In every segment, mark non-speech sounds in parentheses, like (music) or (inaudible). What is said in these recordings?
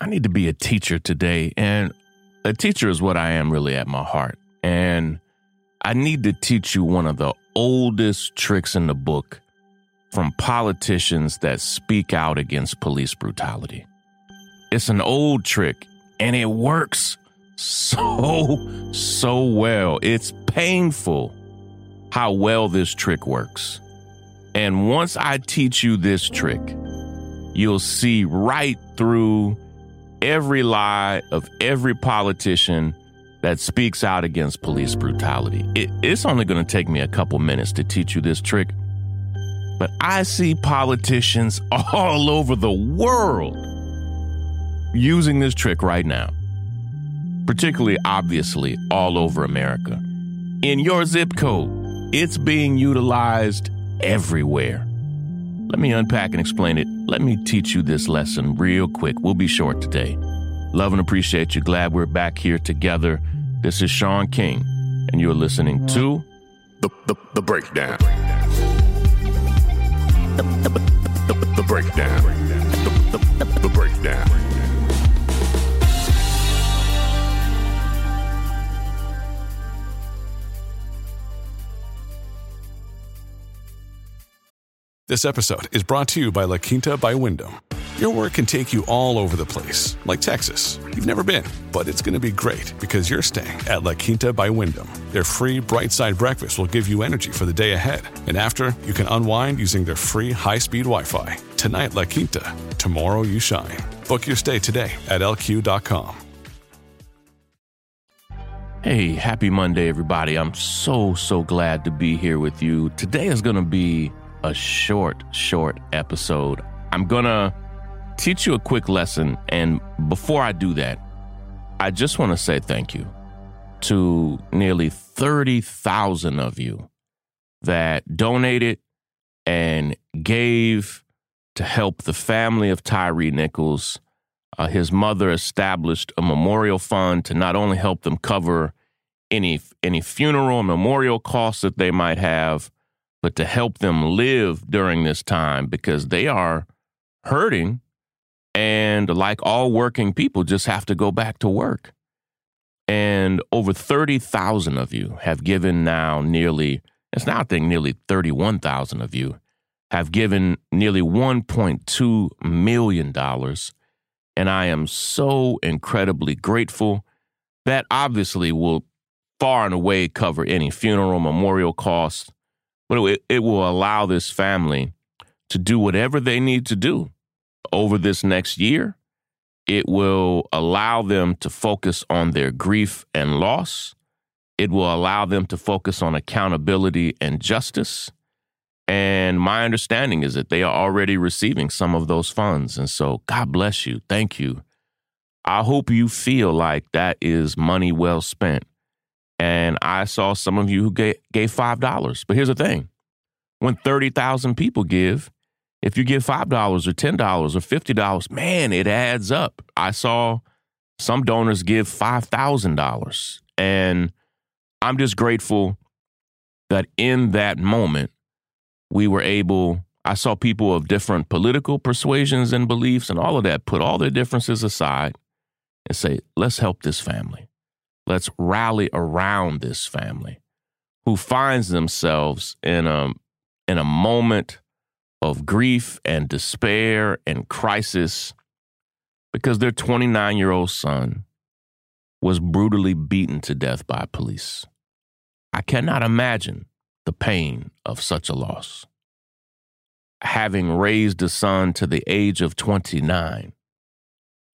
I need to be a teacher today and a teacher is what I am really at my heart. And I need to teach you one of the oldest tricks in the book from politicians that speak out against police brutality. It's an old trick and it works so, so well. It's painful how well this trick works. And once I teach you this trick, you'll see right through every lie of every politician that speaks out against police brutality. It, it's only going to take me a couple minutes to teach you this trick, but I see politicians (laughs) all over the world using this trick right now, particularly obviously all over America. In your zip code, it's being utilized everywhere. Let me unpack and explain it. Let me teach you this lesson real quick. We'll be short today. Love and appreciate you. Glad we're back here together. This is Shaun King, and you're listening to The, the, the breakdown. The, the, the, the breakdown. The, the, the, the breakdown. This episode is brought to you by La Quinta by Wyndham. Your work can take you all over the place, like Texas. You've never been, but it's going to be great because you're staying at La Quinta by Wyndham. Their free bright side breakfast will give you energy for the day ahead. And after, you can unwind using their free high speed Wi Fi. Tonight, La Quinta. Tomorrow, you shine. Book your stay today at lq.com. Hey, happy Monday, everybody. I'm so, so glad to be here with you. Today is going to be a short, short episode. I'm to teach you a quick lesson. And before I do that, I just want to say thank you to nearly 30,000 of you that donated and gave to help the family of Tyre Nichols. Uh, his mother established a memorial fund to not only help them cover any any funeral and memorial costs that they might have, but to help them live during this time because they are hurting and like all working people just have to go back to work. And over 30,000 of you have given now nearly, it's now I think nearly 31,000 of you have given nearly $1.2 million. And I am so incredibly grateful. That obviously will far and away cover any funeral, memorial costs, but it, it will allow this family to do whatever they need to do over this next year. It will allow them to focus on their grief and loss. It will allow them to focus on accountability and justice. And my understanding is that they are already receiving some of those funds. And so, God bless you. Thank you. I hope you feel like that is money well spent. And I saw some of you who gave, gave $5. But here's the thing when 30,000 people give, if you give $5 or $10 or $50, man, it adds up. I saw some donors give $5,000. And I'm just grateful that in that moment, we were able, I saw people of different political persuasions and beliefs and all of that put all their differences aside and say, let's help this family. Let's rally around this family who finds themselves in a, in a moment of grief and despair and crisis because their 29 year old son was brutally beaten to death by police. I cannot imagine the pain of such a loss. Having raised a son to the age of 29,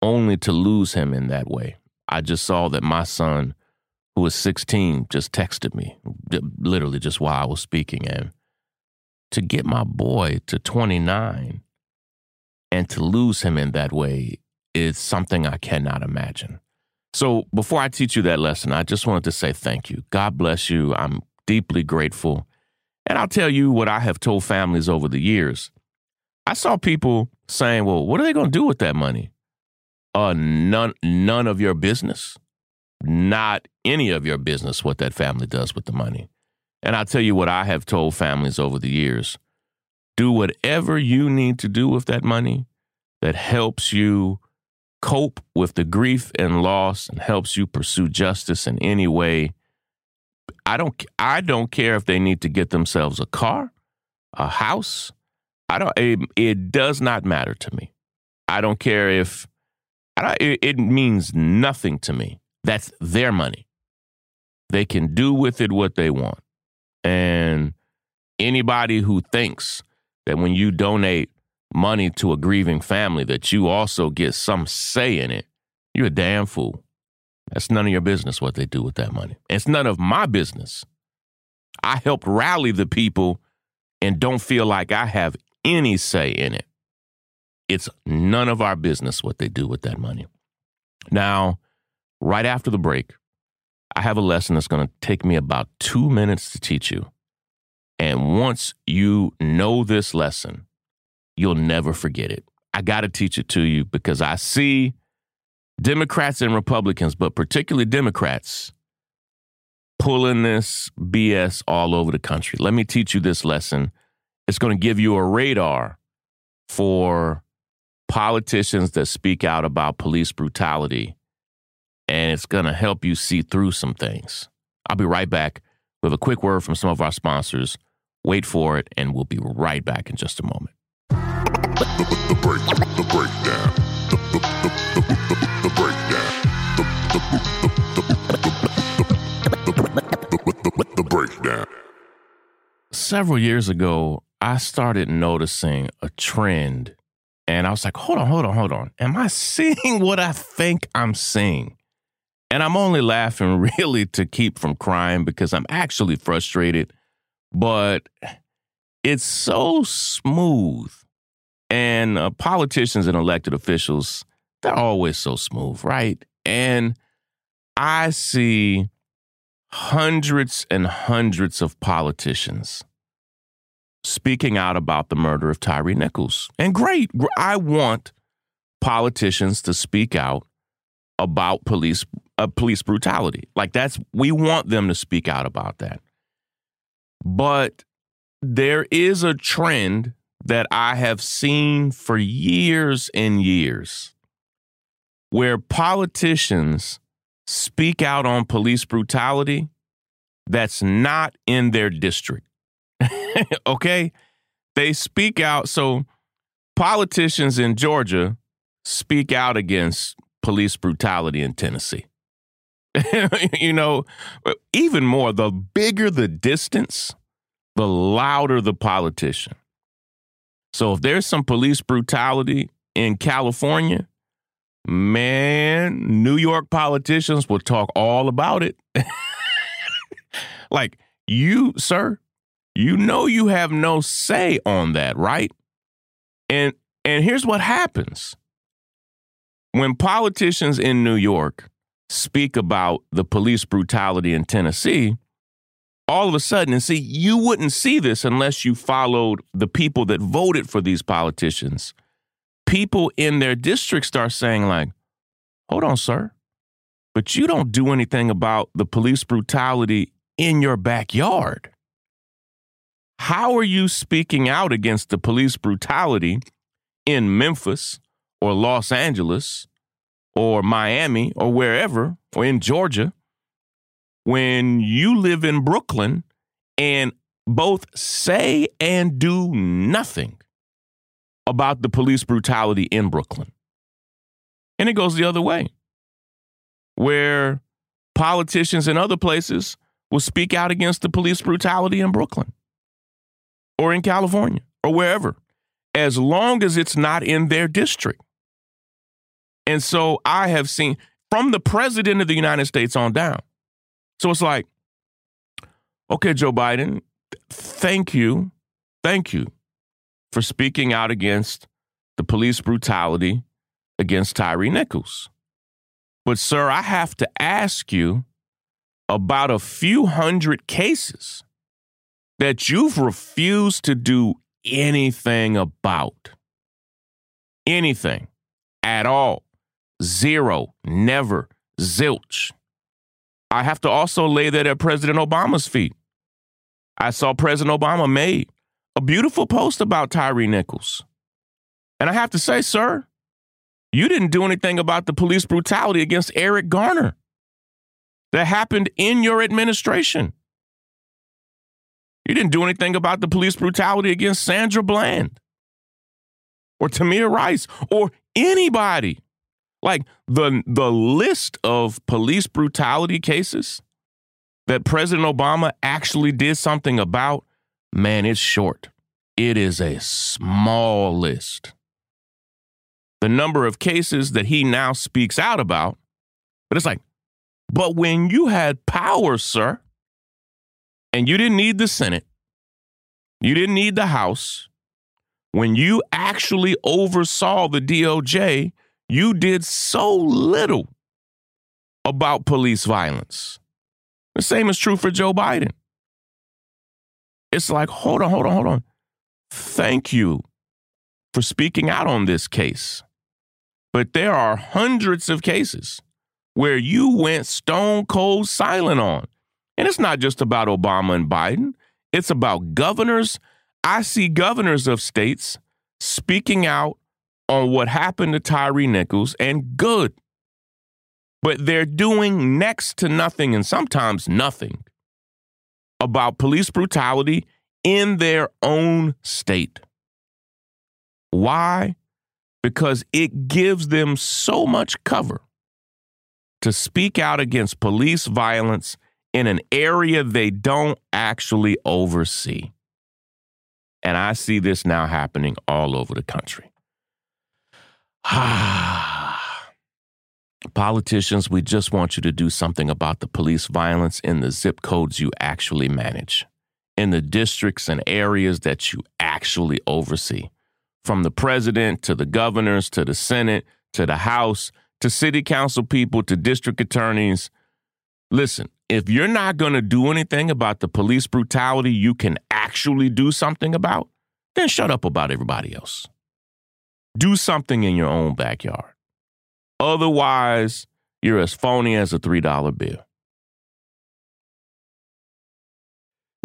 only to lose him in that way. I just saw that my son, who was 16, just texted me, literally just while I was speaking. And to get my boy to 29 and to lose him in that way is something I cannot imagine. So before I teach you that lesson, I just wanted to say thank you. God bless you. I'm deeply grateful. And I'll tell you what I have told families over the years. I saw people saying, well, what are they going to do with that money? Uh, none, none of your business. Not any of your business what that family does with the money. And I'll tell you what I have told families over the years. Do whatever you need to do with that money that helps you cope with the grief and loss and helps you pursue justice in any way. I don't I don't care if they need to get themselves a car, a house. I don't it, it does not matter to me. I don't care if it, it means nothing to me. That's their money. They can do with it what they want. And anybody who thinks that when you donate money to a grieving family that you also get some say in it, you're a damn fool. That's none of your business what they do with that money. It's none of my business. I helped rally the people and don't feel like I have any say in it. It's none of our business what they do with that money. Now, right after the break, I have a lesson that's going to take me about two minutes to teach you. And once you know this lesson, you'll never forget it. I got to teach it to you because I see Democrats and Republicans, but particularly Democrats, pulling this BS all over the country. Let me teach you this lesson. It's going to give you a radar for politicians that speak out about police brutality, and it's going to help you see through some things. I'll be right back with a quick word from some of our sponsors. Wait for it, and we'll be right back in just a moment. The, break, the breakdown. The, the, the, the, breakdown. The breakdown. Several years ago, I started noticing a trend, and I was like, hold on, hold on, hold on. Am I (laughs) seeing what I think I'm seeing? And I'm only laughing (laughs) really to keep from crying because I'm actually frustrated, but it's so smooth and uh, politicians and elected officials, they're always so smooth, right? And I see hundreds and hundreds of politicians speaking out about the murder of Tyre Nichols. And great, I want politicians to speak out about police uh, police brutality. Like that's we want them to speak out about that. But there is a trend that I have seen for years and years where politicians speak out on police brutality that's not in their district. (laughs) okay? They speak out. So politicians in Georgia speak out against police brutality in Tennessee. (laughs) you know, even more, the bigger the distance, the louder the politician. So if there's some police brutality in California, man, New York politicians will talk all about it. (laughs) like, you, sir, you know you have no say on that, right? And and here's what happens. When politicians in New York speak about the police brutality in Tennessee, all of a sudden, and see, you wouldn't see this unless you followed the people that voted for these politicians. People in their district start saying, like, hold on, sir, but you don't do anything about the police brutality in your backyard. How are you speaking out against the police brutality in Memphis or Los Angeles or Miami or wherever or in Georgia? when you live in Brooklyn and both say and do nothing about the police brutality in Brooklyn. And it goes the other way, where politicians in other places will speak out against the police brutality in Brooklyn or in California or wherever, as long as it's not in their district. And so I have seen from the president of the United States on down. So it's like, okay, Joe Biden, thank you, thank you for speaking out against the police brutality against Tyre Nichols. But, sir, I have to ask you about a few hundred cases that you've refused to do anything about. Anything at all. Zero, never, zilch. I have to also lay that at President Obama's feet. I saw President Obama made a beautiful post about Tyre Nichols. And I have to say, sir, you didn't do anything about the police brutality against Eric Garner that happened in your administration. You didn't do anything about the police brutality against Sandra Bland or Tamir Rice or anybody. Like the the list of police brutality cases that President Obama actually did something about, man, it's short. It is a small list. The number of cases that he now speaks out about, but it's like, but when you had power, sir, and you didn't need the Senate, you didn't need the House, when you actually oversaw the DOJ, you did so little about police violence. The same is true for Joe Biden. It's like, hold on, hold on, hold on. Thank you for speaking out on this case. But there are hundreds of cases where you went stone cold silent on. And it's not just about Obama and Biden, it's about governors. I see governors of states speaking out on what happened to Tyre Nichols, and good. But they're doing next to nothing and sometimes nothing about police brutality in their own state. Why? Because it gives them so much cover to speak out against police violence in an area they don't actually oversee. And I see this now happening all over the country. (sighs) Politicians, we just want you to do something about the police violence in the zip codes you actually manage, in the districts and areas that you actually oversee. From the president to the governors to the Senate to the House to city council people to district attorneys. Listen, if you're not going to do anything about the police brutality you can actually do something about, then shut up about everybody else. Do something in your own backyard. Otherwise, you're as phony as a $3 bill.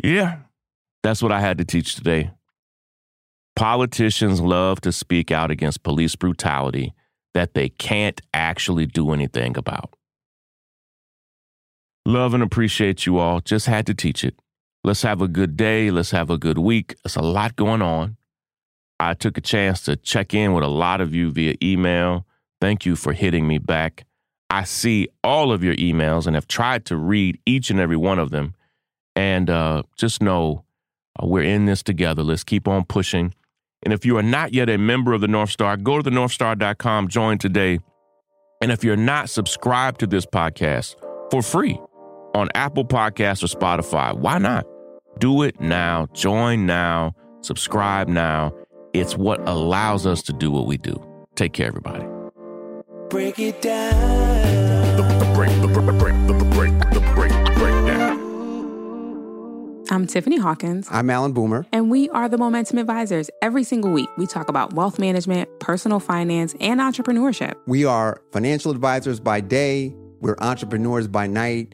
Yeah, that's what I had to teach today. Politicians love to speak out against police brutality that they can't actually do anything about. Love and appreciate you all. Just had to teach it. Let's have a good day. Let's have a good week. There's a lot going on. I took a chance to check in with a lot of you via email. Thank you for hitting me back. I see all of your emails and have tried to read each and every one of them. And uh, just know uh, we're in this together. Let's keep on pushing. And if you are not yet a member of the North Star, go to thenorthstar.com, join today. And if you're not subscribed to this podcast for free on Apple Podcasts or Spotify, why not? Do it now. Join now. Subscribe now. It's what allows us to do what we do. Take care, everybody. Break it down. The, the break, the, the break, the, the break, the break, the breakdown. I'm Tiffany Hawkins, I'm Alan Boomer. and we are the Momentum Advisors. Every single week, we talk about wealth management, personal finance, and entrepreneurship. We are financial advisors by day, we're entrepreneurs by night.